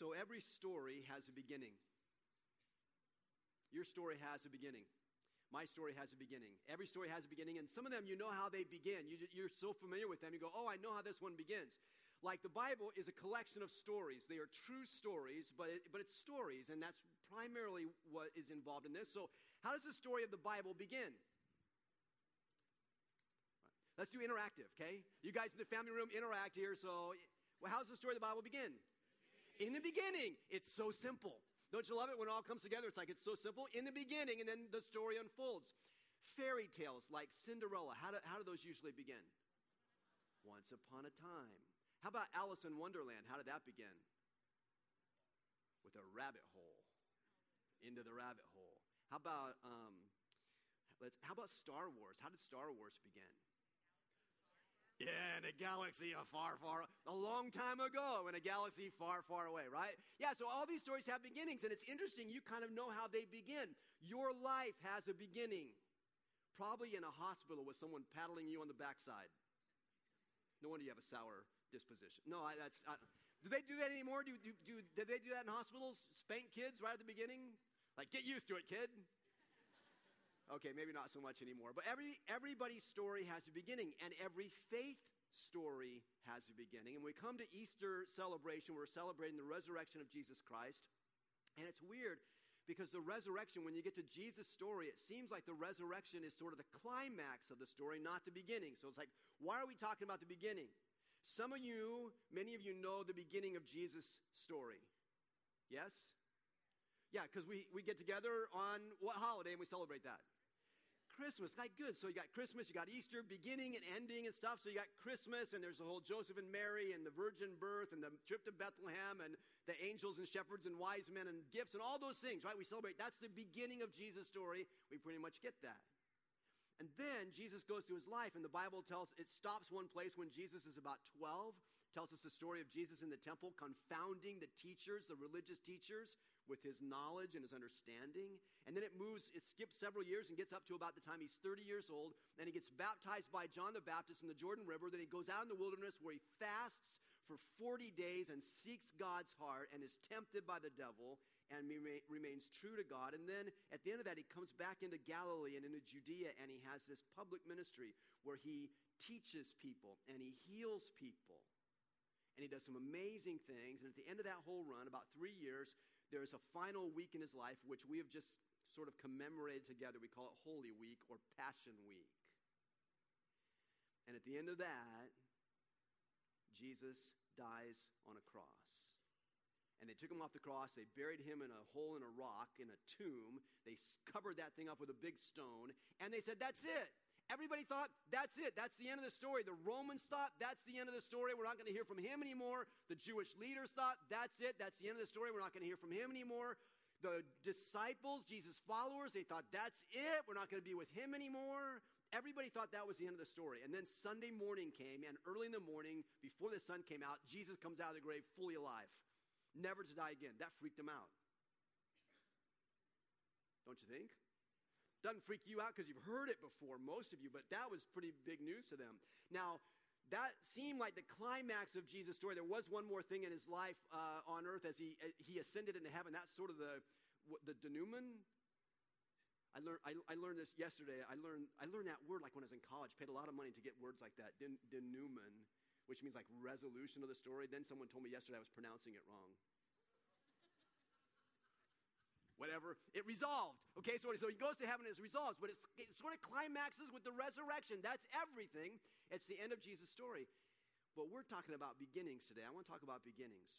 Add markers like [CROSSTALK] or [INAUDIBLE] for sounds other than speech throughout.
So every story has a beginning. Your story has a beginning. My story has a beginning. Every story has a beginning, and some of them you know how they begin. You, you're so familiar with them, you go, Oh, I know how this one begins. Like the Bible is a collection of stories. They are true stories, but, it, but it's stories, and that's primarily what is involved in this. So, how does the story of the Bible begin? Let's do interactive, okay? You guys in the family room interact here. So, well, how does the story of the Bible begin? In the beginning. It's so simple. Don't you love it when it all comes together? It's like it's so simple. In the beginning, and then the story unfolds. Fairy tales like Cinderella, how do, how do those usually begin? Once upon a time. How about Alice in Wonderland? How did that begin? With a rabbit hole. Into the rabbit hole. How about um, let's how about Star Wars? How did Star Wars begin? Yeah, in a galaxy a far, far, a long time ago, in a galaxy far, far away, right? Yeah, so all these stories have beginnings, and it's interesting. You kind of know how they begin. Your life has a beginning, probably in a hospital with someone paddling you on the backside. No wonder you have a sour disposition. No, I, that's. I, do they do that anymore? Do, do, do, do they do that in hospitals? Spank kids right at the beginning? Like, get used to it, kid. Okay, maybe not so much anymore. But every, everybody's story has a beginning, and every faith story has a beginning. And we come to Easter celebration, we're celebrating the resurrection of Jesus Christ. And it's weird because the resurrection, when you get to Jesus' story, it seems like the resurrection is sort of the climax of the story, not the beginning. So it's like, why are we talking about the beginning? Some of you, many of you know the beginning of Jesus' story. Yes? Yeah, because we, we get together on what holiday and we celebrate that? Christmas. Like, good. So you got Christmas, you got Easter, beginning and ending and stuff. So you got Christmas, and there's the whole Joseph and Mary and the virgin birth and the trip to Bethlehem and the angels and shepherds and wise men and gifts and all those things, right? We celebrate. That's the beginning of Jesus' story. We pretty much get that. And then Jesus goes through his life, and the Bible tells it stops one place when Jesus is about 12, tells us the story of Jesus in the temple, confounding the teachers, the religious teachers, with his knowledge and his understanding. And then it moves, it skips several years and gets up to about the time he's 30 years old. Then he gets baptized by John the Baptist in the Jordan River. Then he goes out in the wilderness where he fasts for 40 days and seeks God's heart and is tempted by the devil and remains true to God. And then at the end of that, he comes back into Galilee and into Judea and he has this public ministry where he teaches people and he heals people. And he does some amazing things. And at the end of that whole run, about three years, there is a final week in his life, which we have just sort of commemorated together. We call it Holy Week or Passion Week. And at the end of that, Jesus dies on a cross. And they took him off the cross. They buried him in a hole in a rock, in a tomb. They covered that thing up with a big stone. And they said, That's it. Everybody thought, that's it. That's the end of the story. The Romans thought, that's the end of the story. We're not going to hear from him anymore. The Jewish leaders thought, that's it. That's the end of the story. We're not going to hear from him anymore. The disciples, Jesus' followers, they thought, that's it. We're not going to be with him anymore. Everybody thought that was the end of the story. And then Sunday morning came, and early in the morning, before the sun came out, Jesus comes out of the grave fully alive, never to die again. That freaked them out. Don't you think? Doesn't freak you out because you've heard it before, most of you, but that was pretty big news to them. Now, that seemed like the climax of Jesus' story. There was one more thing in his life uh, on earth as he, he ascended into heaven. That's sort of the, the denouement. I learned, I, I, learned this yesterday. I learned, I learned that word like when I was in college. Paid a lot of money to get words like that. Den, denouement, which means like resolution of the story. Then someone told me yesterday I was pronouncing it wrong whatever. It resolved. Okay, so, so he goes to heaven and it resolves, but it sort of climaxes with the resurrection. That's everything. It's the end of Jesus' story. But we're talking about beginnings today. I want to talk about beginnings.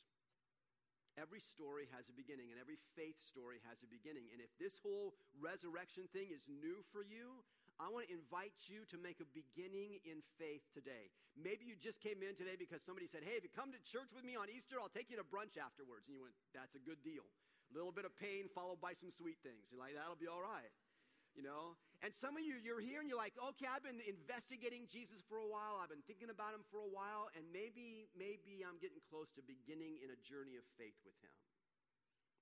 Every story has a beginning, and every faith story has a beginning. And if this whole resurrection thing is new for you, I want to invite you to make a beginning in faith today. Maybe you just came in today because somebody said, Hey, if you come to church with me on Easter, I'll take you to brunch afterwards. And you went, That's a good deal little bit of pain followed by some sweet things. You're like, that'll be all right. You know? And some of you, you're here and you're like, okay, I've been investigating Jesus for a while. I've been thinking about him for a while. And maybe, maybe I'm getting close to beginning in a journey of faith with him.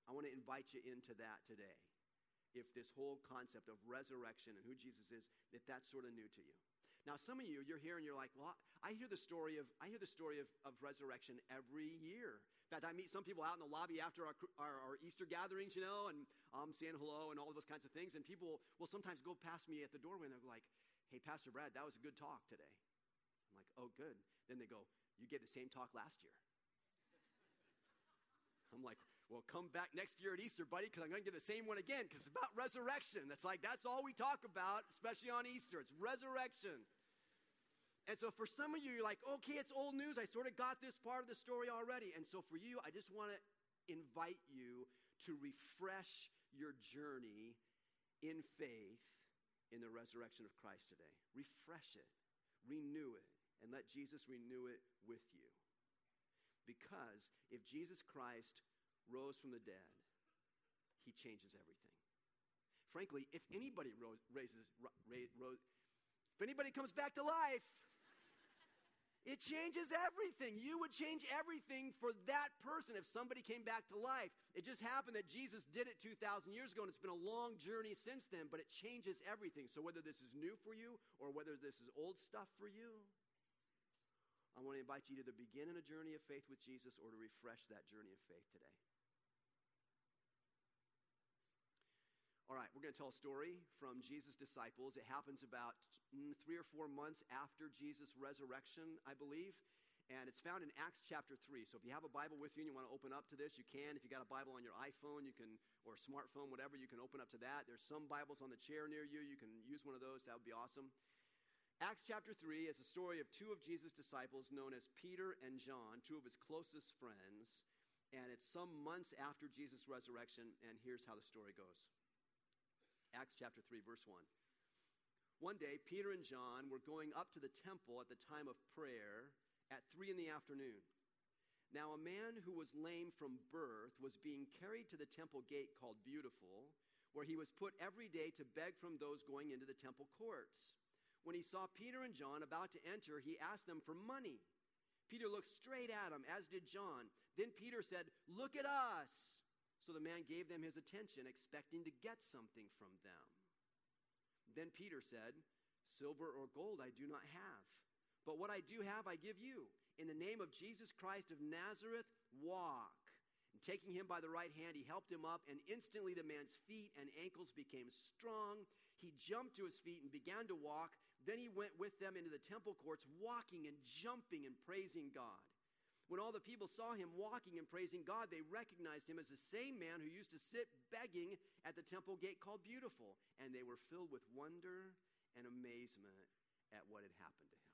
I want to invite you into that today. If this whole concept of resurrection and who Jesus is, if that's sort of new to you. Now, some of you, you're here and you're like, well, I hear the story of, I hear the story of, of resurrection every year. In fact, I meet some people out in the lobby after our, our, our Easter gatherings, you know, and I'm um, saying hello and all those kinds of things. And people will sometimes go past me at the doorway and they're like, hey, Pastor Brad, that was a good talk today. I'm like, oh, good. Then they go, you gave the same talk last year. [LAUGHS] I'm like, well, come back next year at Easter, buddy, because I'm going to give the same one again because it's about resurrection. That's like, that's all we talk about, especially on Easter. It's resurrection. And so for some of you, you're like, okay, it's old news. I sort of got this part of the story already. And so for you, I just want to invite you to refresh your journey in faith in the resurrection of Christ today. Refresh it, renew it, and let Jesus renew it with you. Because if Jesus Christ rose from the dead, he changes everything. Frankly, if anybody raises, if anybody comes back to life, it changes everything. You would change everything for that person if somebody came back to life. It just happened that Jesus did it 2,000 years ago, and it's been a long journey since then, but it changes everything. So, whether this is new for you or whether this is old stuff for you, I want to invite you to either begin in a journey of faith with Jesus or to refresh that journey of faith today. All right, we're going to tell a story from Jesus' disciples. It happens about three or four months after Jesus' resurrection, I believe. And it's found in Acts chapter 3. So if you have a Bible with you and you want to open up to this, you can. If you got a Bible on your iPhone, you can, or smartphone, whatever, you can open up to that. There's some Bibles on the chair near you. You can use one of those. That would be awesome. Acts chapter 3 is a story of two of Jesus' disciples known as Peter and John, two of his closest friends. And it's some months after Jesus' resurrection. And here's how the story goes. Acts chapter 3, verse 1. One day, Peter and John were going up to the temple at the time of prayer at 3 in the afternoon. Now, a man who was lame from birth was being carried to the temple gate called Beautiful, where he was put every day to beg from those going into the temple courts. When he saw Peter and John about to enter, he asked them for money. Peter looked straight at him, as did John. Then Peter said, Look at us. So the man gave them his attention, expecting to get something from them. Then Peter said, Silver or gold I do not have, but what I do have I give you. In the name of Jesus Christ of Nazareth, walk. And taking him by the right hand, he helped him up, and instantly the man's feet and ankles became strong. He jumped to his feet and began to walk. Then he went with them into the temple courts, walking and jumping and praising God. When all the people saw him walking and praising God, they recognized him as the same man who used to sit begging at the temple gate called Beautiful, and they were filled with wonder and amazement at what had happened to him.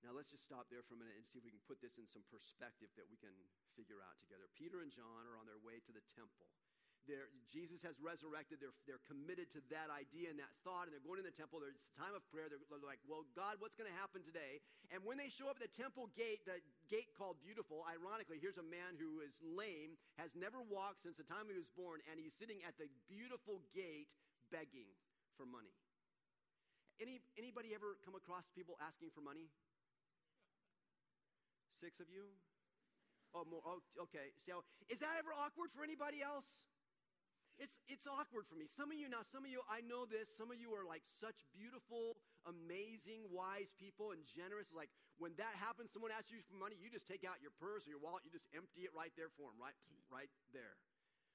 Now, let's just stop there for a minute and see if we can put this in some perspective that we can figure out together. Peter and John are on their way to the temple. They're, Jesus has resurrected. They're, they're committed to that idea and that thought, and they're going in the temple. There's a time of prayer. They're, they're like, well, God, what's going to happen today? And when they show up at the temple gate, the gate called Beautiful, ironically, here's a man who is lame, has never walked since the time he was born, and he's sitting at the beautiful gate begging for money. Any, anybody ever come across people asking for money? Six of you? Oh, more. Oh, okay. So, is that ever awkward for anybody else? It's, it's awkward for me. Some of you, now, some of you, I know this. Some of you are like such beautiful, amazing, wise people and generous. Like when that happens, someone asks you for money, you just take out your purse or your wallet, you just empty it right there for them, right, right there.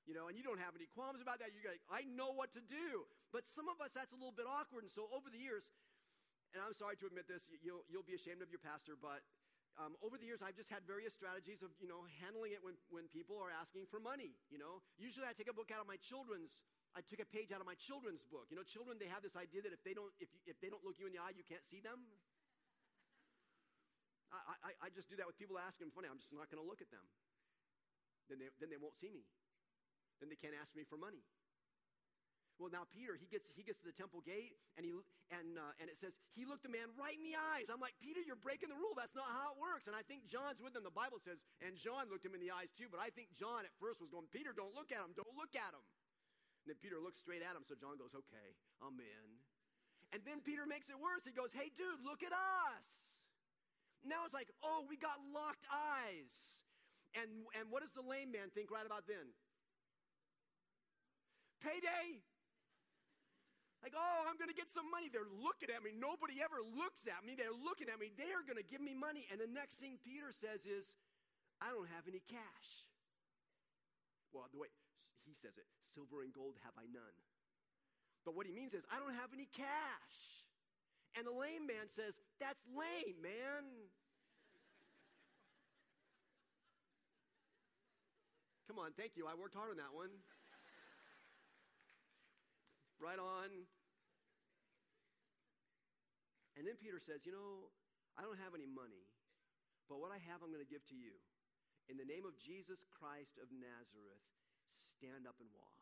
You know, and you don't have any qualms about that. You're like, I know what to do. But some of us, that's a little bit awkward. And so over the years, and I'm sorry to admit this, you'll, you'll be ashamed of your pastor, but um, over the years, I've just had various strategies of, you know, handling it when, when people are asking for money, you know. Usually I take a book out of my children's, I took a page out of my children's book. You know, children, they have this idea that if they don't, if, you, if they don't look you in the eye, you can't see them. I, I, I just do that with people asking funny. I'm just not going to look at them. Then they, then they won't see me. Then they can't ask me for money. Well, now Peter, he gets, he gets to the temple gate, and, he, and, uh, and it says, he looked the man right in the eyes. I'm like, Peter, you're breaking the rule. That's not how it works. And I think John's with him. The Bible says, and John looked him in the eyes too, but I think John at first was going, Peter, don't look at him. Don't look at him. And then Peter looks straight at him, so John goes, okay, I'm in. And then Peter makes it worse. He goes, hey, dude, look at us. Now it's like, oh, we got locked eyes. And, and what does the lame man think right about then? payday. Like, oh, I'm going to get some money. They're looking at me. Nobody ever looks at me. They're looking at me. They are going to give me money. And the next thing Peter says is, I don't have any cash. Well, the way he says it, silver and gold have I none. But what he means is, I don't have any cash. And the lame man says, That's lame, man. Come on, thank you. I worked hard on that one. right on. And then Peter says, You know, I don't have any money, but what I have, I'm going to give to you. In the name of Jesus Christ of Nazareth, stand up and walk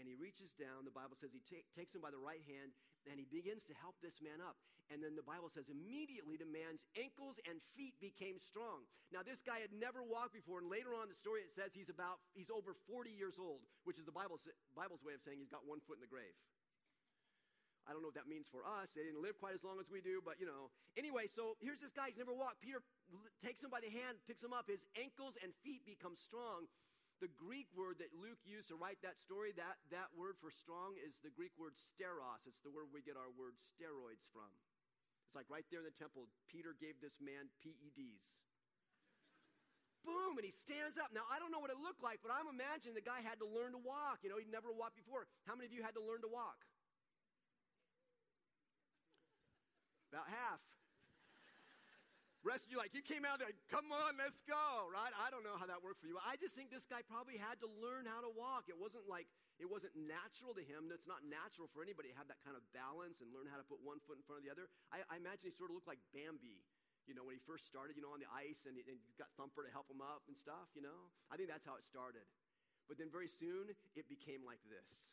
and he reaches down. The Bible says he take, takes him by the right hand and he begins to help this man up. And then the Bible says immediately the man's ankles and feet became strong. Now, this guy had never walked before, and later on the story it says he's about, he's over 40 years old, which is the Bible's, Bible's way of saying he's got one foot in the grave. I don't know what that means for us. They didn't live quite as long as we do, but you know. Anyway, so here's this guy. He's never walked. Peter takes him by the hand, picks him up. His ankles and feet become strong the Greek word that Luke used to write that story, that, that word for strong is the Greek word steros. It's the word we get our word steroids from. It's like right there in the temple, Peter gave this man PEDs. Boom, and he stands up. Now, I don't know what it looked like, but I'm imagining the guy had to learn to walk. You know, he'd never walked before. How many of you had to learn to walk? About half. Rest you like, you came out there, come on, let's go, right? I don't know how that worked for you. I just think this guy probably had to learn how to walk. It wasn't like, it wasn't natural to him. It's not natural for anybody to have that kind of balance and learn how to put one foot in front of the other. I, I imagine he sort of looked like Bambi, you know, when he first started, you know, on the ice and, and got Thumper to help him up and stuff, you know? I think that's how it started. But then very soon, it became like this.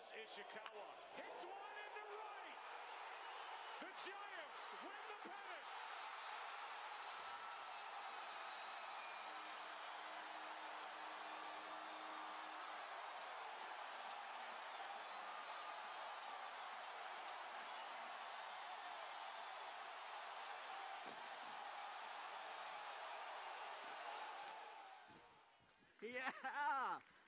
Travis Ishikawa hits one. Into right. The Giants win the pennant. Yeah.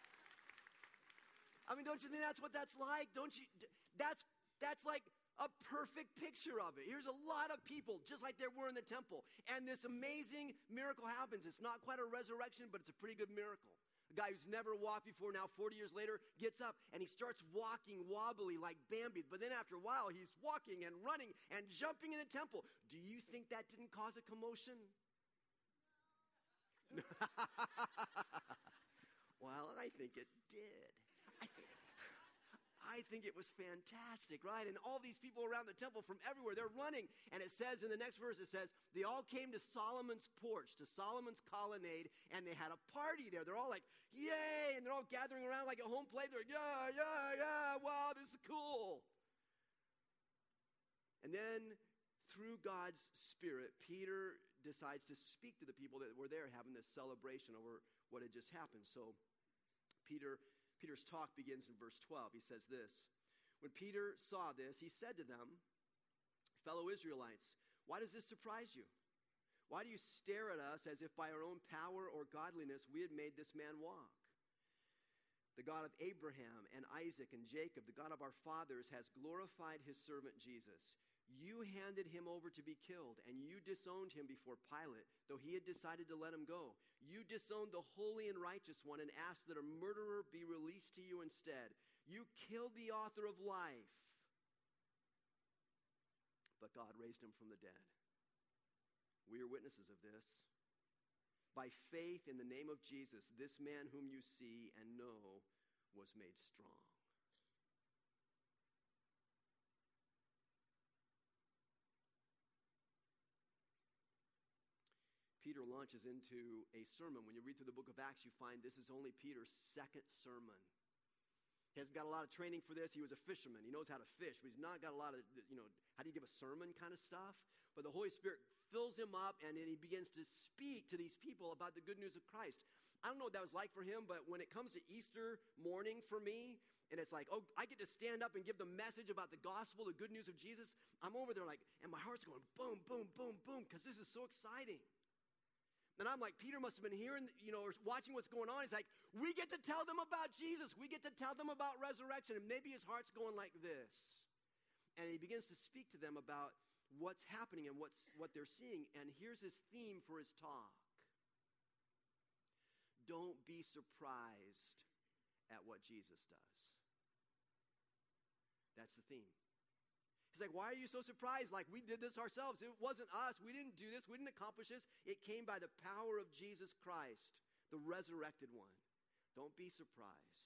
I mean, don't you think that's what that's like? Don't you? That's that's like a perfect picture of it. Here's a lot of people, just like there were in the temple. And this amazing miracle happens. It's not quite a resurrection, but it's a pretty good miracle. A guy who's never walked before, now 40 years later, gets up and he starts walking wobbly like Bambi. But then after a while, he's walking and running and jumping in the temple. Do you think that didn't cause a commotion? [LAUGHS] well, I think it did. I think it was fantastic, right? And all these people around the temple from everywhere, they're running. And it says in the next verse, it says, they all came to Solomon's porch, to Solomon's colonnade, and they had a party there. They're all like, yay! And they're all gathering around like a home play. They're like, yeah, yeah, yeah, wow, this is cool. And then through God's Spirit, Peter decides to speak to the people that were there having this celebration over what had just happened. So Peter Peter's talk begins in verse 12. He says this When Peter saw this, he said to them, Fellow Israelites, why does this surprise you? Why do you stare at us as if by our own power or godliness we had made this man walk? The God of Abraham and Isaac and Jacob, the God of our fathers, has glorified his servant Jesus. You handed him over to be killed, and you disowned him before Pilate, though he had decided to let him go. You disowned the holy and righteous one and asked that a murderer be released to you instead. You killed the author of life. But God raised him from the dead. We are witnesses of this. By faith in the name of Jesus, this man whom you see and know was made strong. Peter launches into a sermon. When you read through the book of Acts, you find this is only Peter's second sermon. He hasn't got a lot of training for this. He was a fisherman. He knows how to fish, but he's not got a lot of, you know, how do you give a sermon kind of stuff. But the Holy Spirit fills him up, and then he begins to speak to these people about the good news of Christ. I don't know what that was like for him, but when it comes to Easter morning for me, and it's like, oh, I get to stand up and give the message about the gospel, the good news of Jesus, I'm over there like, and my heart's going boom, boom, boom, boom, because this is so exciting. And I'm like, Peter must have been hearing, you know, or watching what's going on. He's like, we get to tell them about Jesus. We get to tell them about resurrection. And maybe his heart's going like this. And he begins to speak to them about what's happening and what's, what they're seeing. And here's his theme for his talk Don't be surprised at what Jesus does. That's the theme. He's like, Why are you so surprised? Like, we did this ourselves. It wasn't us. We didn't do this. We didn't accomplish this. It came by the power of Jesus Christ, the resurrected one. Don't be surprised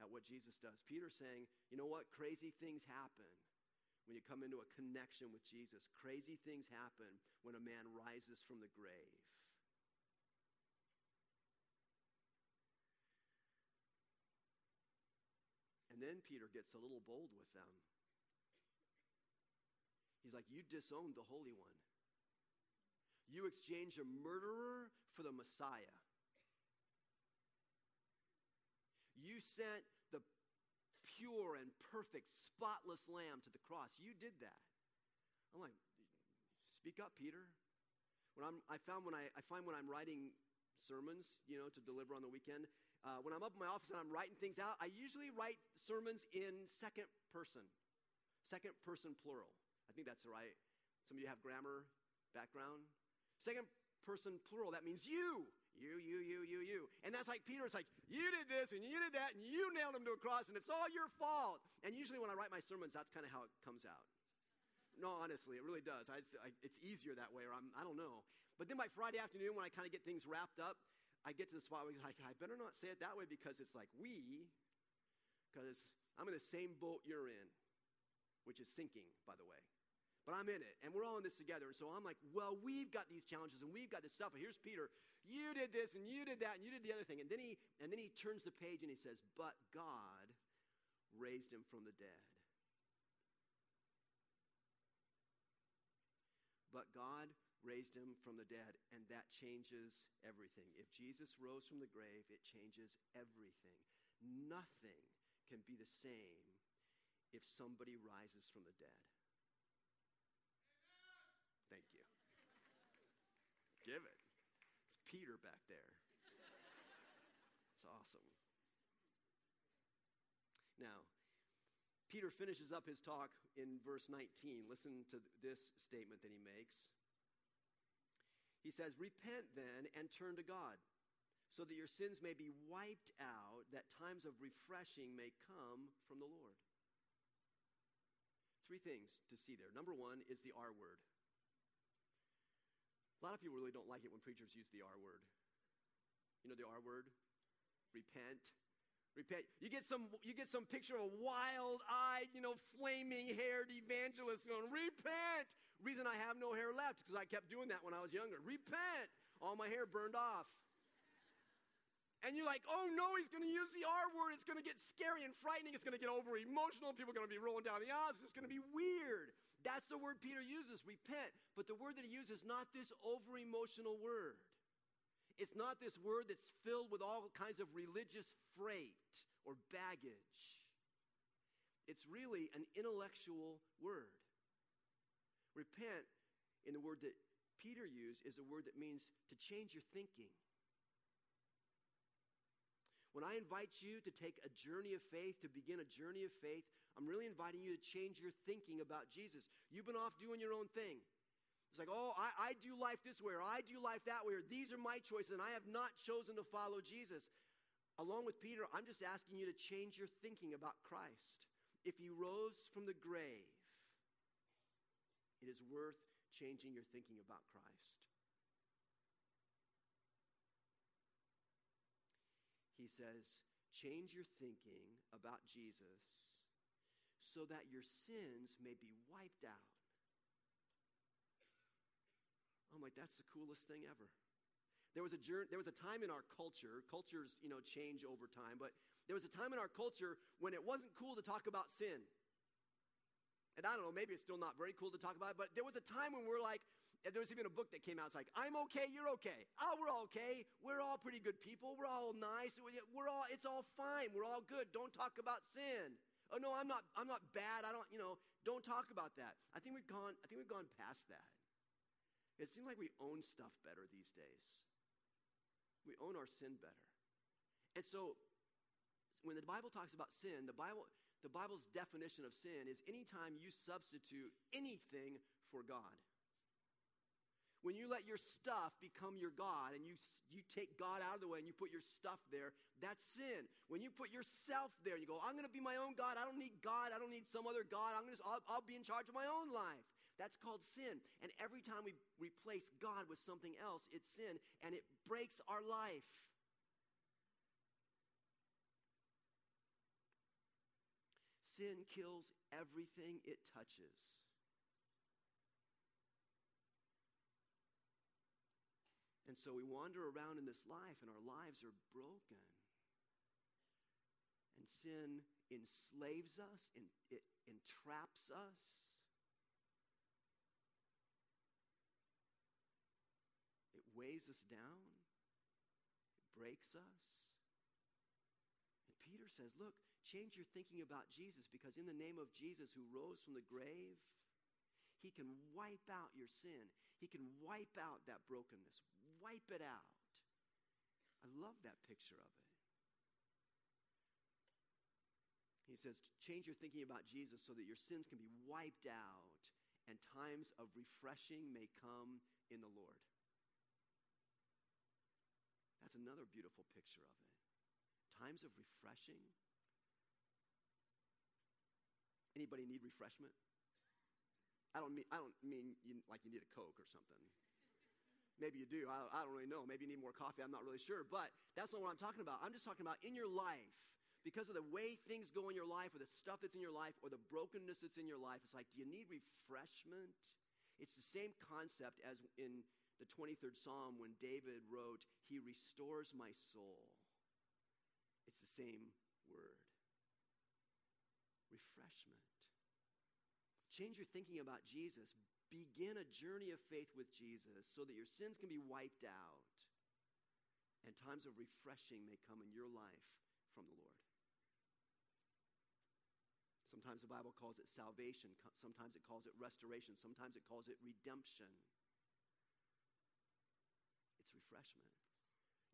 at what Jesus does. Peter's saying, You know what? Crazy things happen when you come into a connection with Jesus. Crazy things happen when a man rises from the grave. And then Peter gets a little bold with them. He's like, You disowned the Holy One. You exchanged a murderer for the Messiah. You sent the pure and perfect, spotless lamb to the cross. You did that. I'm like, Speak up, Peter. When I'm, I found when I, I find when I'm writing sermons, you know, to deliver on the weekend, uh, when I'm up in my office and I'm writing things out, I usually write sermons in second person, second person plural. I think that's right. Some of you have grammar background. Second person plural, that means you. You, you, you, you, you. And that's like Peter. It's like, you did this and you did that and you nailed him to a cross and it's all your fault. And usually when I write my sermons, that's kind of how it comes out. No, honestly, it really does. I, it's easier that way, or I'm, I don't know. But then by Friday afternoon, when I kind of get things wrapped up, I get to the spot where I'm like, I better not say it that way because it's like we, because I'm in the same boat you're in, which is sinking, by the way but I'm in it, and we're all in this together. And so I'm like, well, we've got these challenges, and we've got this stuff. And here's Peter. You did this, and you did that, and you did the other thing. And then he, and then he turns the page and he says, but God raised him from the dead. But God raised him from the dead, and that changes everything. If Jesus rose from the grave, it changes everything. Nothing can be the same if somebody rises from the dead. Thank you. Give it. It's Peter back there. [LAUGHS] It's awesome. Now, Peter finishes up his talk in verse 19. Listen to this statement that he makes. He says, Repent then and turn to God, so that your sins may be wiped out, that times of refreshing may come from the Lord. Three things to see there. Number one is the R word. A lot of people really don't like it when preachers use the R word. You know the R word? Repent. Repent. You get some you get some picture of a wild-eyed, you know, flaming-haired evangelist going, repent. Reason I have no hair left because I kept doing that when I was younger. Repent. All my hair burned off. And you're like, oh no, he's going to use the R word. It's going to get scary and frightening. It's going to get over emotional. People are going to be rolling down the aisles. It's going to be weird. That's the word Peter uses, repent. But the word that he uses is not this over emotional word. It's not this word that's filled with all kinds of religious freight or baggage. It's really an intellectual word. Repent, in the word that Peter used, is a word that means to change your thinking. When I invite you to take a journey of faith, to begin a journey of faith, I'm really inviting you to change your thinking about Jesus. You've been off doing your own thing. It's like, oh, I, I do life this way, or I do life that way, or these are my choices, and I have not chosen to follow Jesus. Along with Peter, I'm just asking you to change your thinking about Christ. If he rose from the grave, it is worth changing your thinking about Christ. He says, change your thinking about Jesus so that your sins may be wiped out. I'm like, that's the coolest thing ever. There was a there was a time in our culture, cultures, you know, change over time, but there was a time in our culture when it wasn't cool to talk about sin. And I don't know, maybe it's still not very cool to talk about it, but there was a time when we're like, there was even a book that came out. It's like, I'm okay, you're okay. Oh, we're all okay. We're all pretty good people. We're all nice. We're all, it's all fine. We're all good. Don't talk about sin. Oh no, I'm not I'm not bad. I don't, you know, don't talk about that. I think we've gone I think we've gone past that. It seems like we own stuff better these days. We own our sin better. And so when the Bible talks about sin, the Bible the Bible's definition of sin is anytime you substitute anything for God. When you let your stuff become your God and you, you take God out of the way and you put your stuff there, that's sin. When you put yourself there and you go, I'm going to be my own God. I don't need God. I don't need some other God. I'm gonna, I'll, I'll be in charge of my own life. That's called sin. And every time we replace God with something else, it's sin and it breaks our life. Sin kills everything it touches. And so we wander around in this life, and our lives are broken. And sin enslaves us, and it entraps us. It weighs us down, it breaks us. And Peter says, Look, Change your thinking about Jesus because, in the name of Jesus who rose from the grave, he can wipe out your sin. He can wipe out that brokenness, wipe it out. I love that picture of it. He says, change your thinking about Jesus so that your sins can be wiped out and times of refreshing may come in the Lord. That's another beautiful picture of it. Times of refreshing Anybody need refreshment? I don't mean, I don't mean you, like you need a Coke or something. Maybe you do. I, I don't really know. Maybe you need more coffee. I'm not really sure. But that's not what I'm talking about. I'm just talking about in your life, because of the way things go in your life, or the stuff that's in your life, or the brokenness that's in your life. It's like, do you need refreshment? It's the same concept as in the 23rd Psalm when David wrote, He restores my soul. It's the same word refreshment. Change your thinking about Jesus. Begin a journey of faith with Jesus so that your sins can be wiped out and times of refreshing may come in your life from the Lord. Sometimes the Bible calls it salvation, sometimes it calls it restoration, sometimes it calls it redemption. It's refreshment.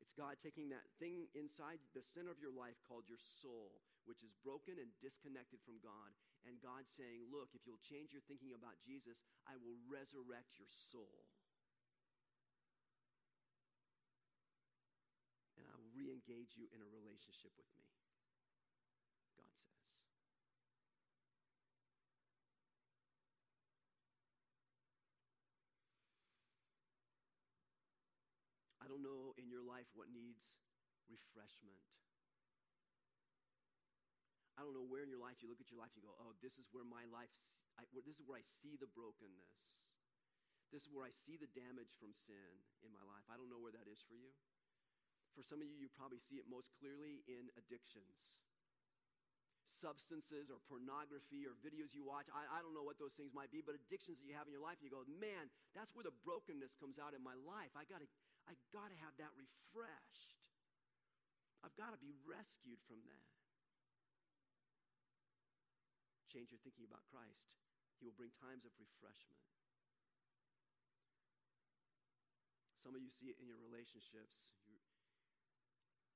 It's God taking that thing inside the center of your life called your soul, which is broken and disconnected from God, and God saying, Look, if you'll change your thinking about Jesus, I will resurrect your soul. And I will re engage you in a relationship with me, God says. I don't know in your life what needs refreshment. I don't know where in your life you look at your life and you go, oh, this is where my life, I, this is where I see the brokenness. This is where I see the damage from sin in my life. I don't know where that is for you. For some of you, you probably see it most clearly in addictions. Substances or pornography or videos you watch. I, I don't know what those things might be, but addictions that you have in your life, and you go, man, that's where the brokenness comes out in my life. I gotta, I gotta have that refreshed. I've got to be rescued from that. Change your thinking about Christ. He will bring times of refreshment. Some of you see it in your relationships.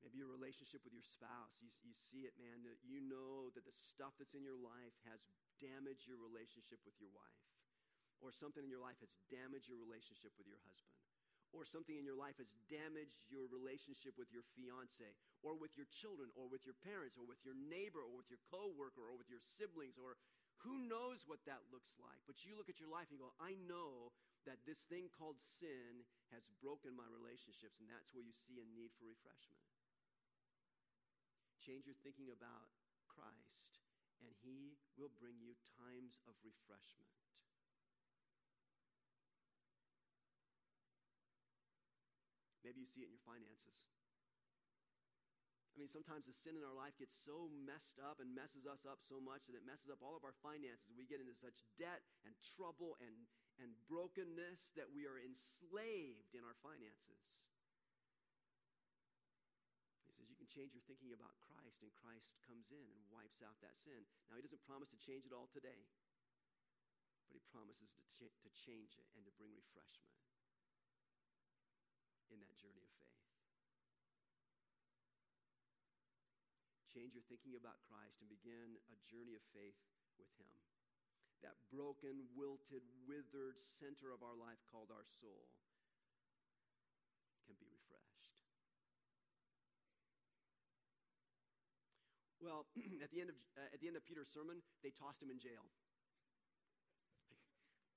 maybe your relationship with your spouse. You, you see it, man, that you know that the stuff that's in your life has damaged your relationship with your wife. Or something in your life has damaged your relationship with your husband or something in your life has damaged your relationship with your fiance or with your children or with your parents or with your neighbor or with your coworker or with your siblings or who knows what that looks like. But you look at your life and you go i know that this thing called sin has broken my relationships and that's where you see a need for refreshment. Change your thinking about christ and he will bring you times of refreshment Maybe you see it in your finances. I mean, sometimes the sin in our life gets so messed up and messes us up so much that it messes up all of our finances. We get into such debt and trouble and, and brokenness that we are enslaved in our finances. He says, You can change your thinking about Christ, and Christ comes in and wipes out that sin. Now, He doesn't promise to change it all today, but He promises to, ch- to change it and to bring refreshment in that journey of faith. Change your thinking about Christ and begin a journey of faith with Him. That broken, wilted, withered center of our life called our soul can be refreshed. Well, [CLEARS THROAT] at the end of uh, at the end of Peter's sermon, they tossed him in jail.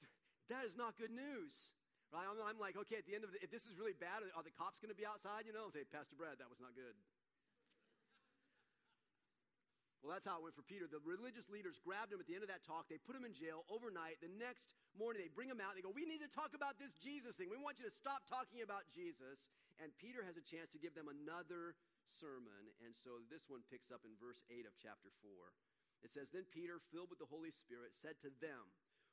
[LAUGHS] that is not good news. Right? I'm, I'm like, okay, at the end of the, if this is really bad, are the cops going to be outside? You know, and say, Pastor Brad, that was not good. Well, that's how it went for Peter. The religious leaders grabbed him at the end of that talk. They put him in jail overnight. The next morning, they bring him out. They go, We need to talk about this Jesus thing. We want you to stop talking about Jesus. And Peter has a chance to give them another sermon. And so this one picks up in verse 8 of chapter 4. It says, Then Peter, filled with the Holy Spirit, said to them,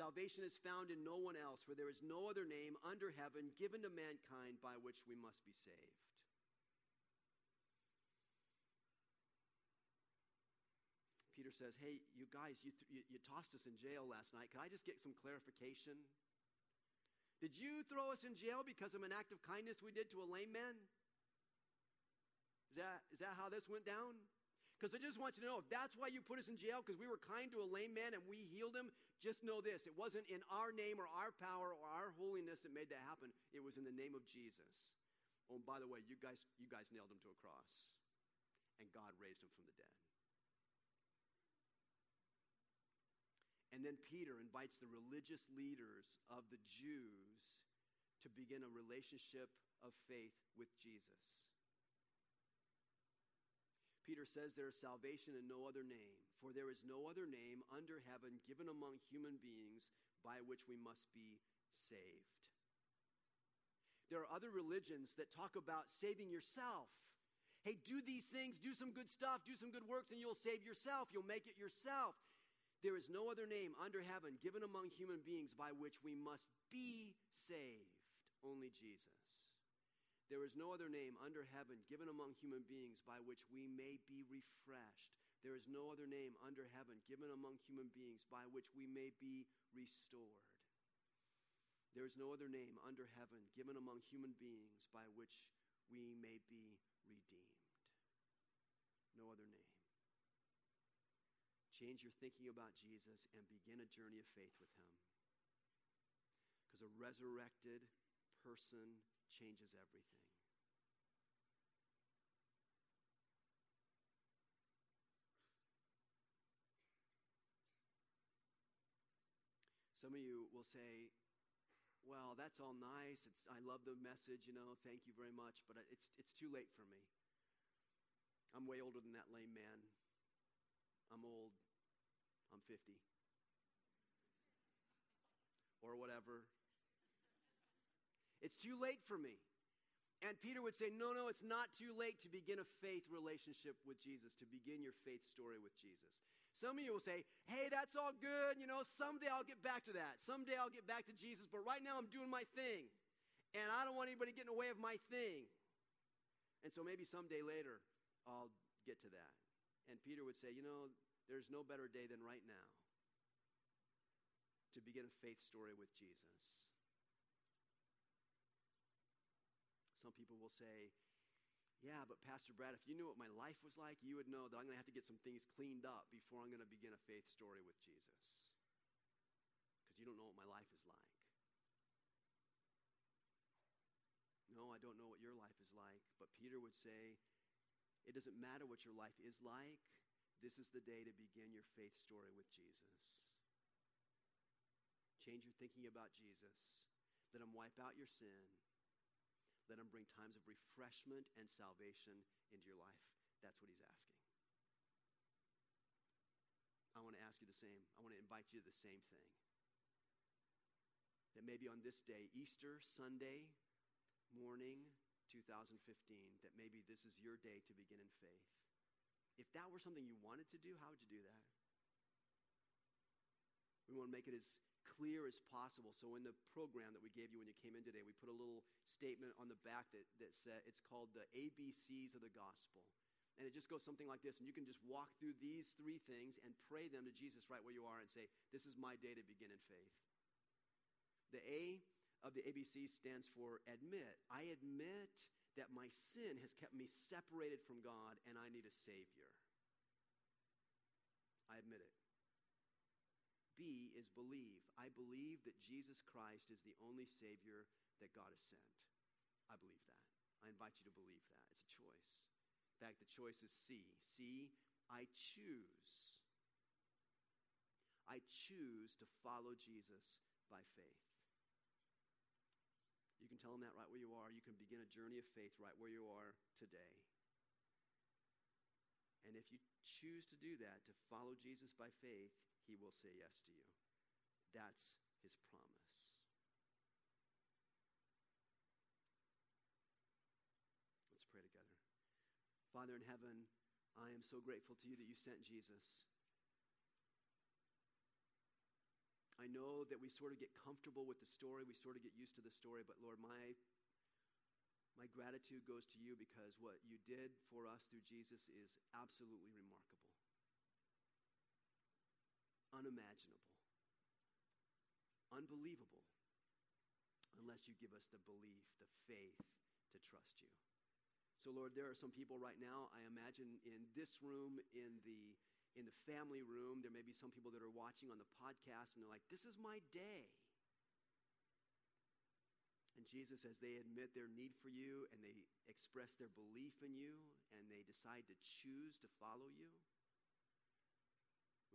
Salvation is found in no one else, for there is no other name under heaven given to mankind by which we must be saved. Peter says, Hey, you guys, you, th- you, you tossed us in jail last night. Can I just get some clarification? Did you throw us in jail because of an act of kindness we did to a lame man? Is that, is that how this went down? Because I just want you to know if that's why you put us in jail, because we were kind to a lame man and we healed him, just know this it wasn't in our name or our power or our holiness that made that happen. It was in the name of Jesus. Oh, and by the way, you guys, you guys nailed him to a cross, and God raised him from the dead. And then Peter invites the religious leaders of the Jews to begin a relationship of faith with Jesus. Peter says there is salvation in no other name, for there is no other name under heaven given among human beings by which we must be saved. There are other religions that talk about saving yourself. Hey, do these things, do some good stuff, do some good works, and you'll save yourself. You'll make it yourself. There is no other name under heaven given among human beings by which we must be saved, only Jesus. There is no other name under heaven given among human beings by which we may be refreshed. There is no other name under heaven given among human beings by which we may be restored. There is no other name under heaven given among human beings by which we may be redeemed. No other name. Change your thinking about Jesus and begin a journey of faith with him. Because a resurrected person changes everything. Some of you will say, well, that's all nice. It's, I love the message, you know, thank you very much, but it's, it's too late for me. I'm way older than that lame man. I'm old. I'm 50. Or whatever. It's too late for me. And Peter would say, No, no, it's not too late to begin a faith relationship with Jesus, to begin your faith story with Jesus. Some of you will say, Hey, that's all good. You know, someday I'll get back to that. Someday I'll get back to Jesus, but right now I'm doing my thing. And I don't want anybody getting in the way of my thing. And so maybe someday later I'll get to that. And Peter would say, You know, there's no better day than right now to begin a faith story with Jesus. Some people will say, yeah, but Pastor Brad, if you knew what my life was like, you would know that I'm going to have to get some things cleaned up before I'm going to begin a faith story with Jesus. Because you don't know what my life is like. No, I don't know what your life is like. But Peter would say, it doesn't matter what your life is like. This is the day to begin your faith story with Jesus. Change your thinking about Jesus. Let him wipe out your sin. Let him bring times of refreshment and salvation into your life. That's what he's asking. I want to ask you the same. I want to invite you to the same thing. That maybe on this day, Easter Sunday morning 2015, that maybe this is your day to begin in faith. if that were something you wanted to do, how would you do that? We want to make it as clear as possible. So in the program that we gave you when you came in today, we put a little statement on the back that, that said it's called the ABCs of the gospel. And it just goes something like this, and you can just walk through these three things and pray them to Jesus right where you are and say, This is my day to begin in faith. The A of the ABC stands for admit. I admit that my sin has kept me separated from God and I need a Savior. I admit it. B is believe. I believe that Jesus Christ is the only Savior that God has sent. I believe that. I invite you to believe that. It's a choice. In fact, the choice is C. C, I choose. I choose to follow Jesus by faith. You can tell him that right where you are. You can begin a journey of faith right where you are today. And if you choose to do that, to follow Jesus by faith, he will say yes to you. That's his promise. Let's pray together. Father in heaven, I am so grateful to you that you sent Jesus. I know that we sort of get comfortable with the story, we sort of get used to the story, but Lord, my my gratitude goes to you because what you did for us through Jesus is absolutely remarkable. Unimaginable. Unbelievable. Unless you give us the belief, the faith to trust you. So, Lord, there are some people right now, I imagine, in this room, in the in the family room. There may be some people that are watching on the podcast and they're like, this is my day. And Jesus, as they admit their need for you and they express their belief in you and they decide to choose to follow you,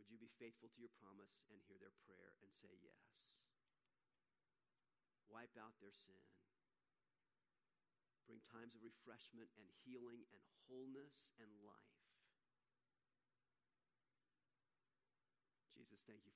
would you be faithful to your promise and hear their prayer and say yes? Wipe out their sin. Bring times of refreshment and healing and wholeness and life. Jesus, thank you.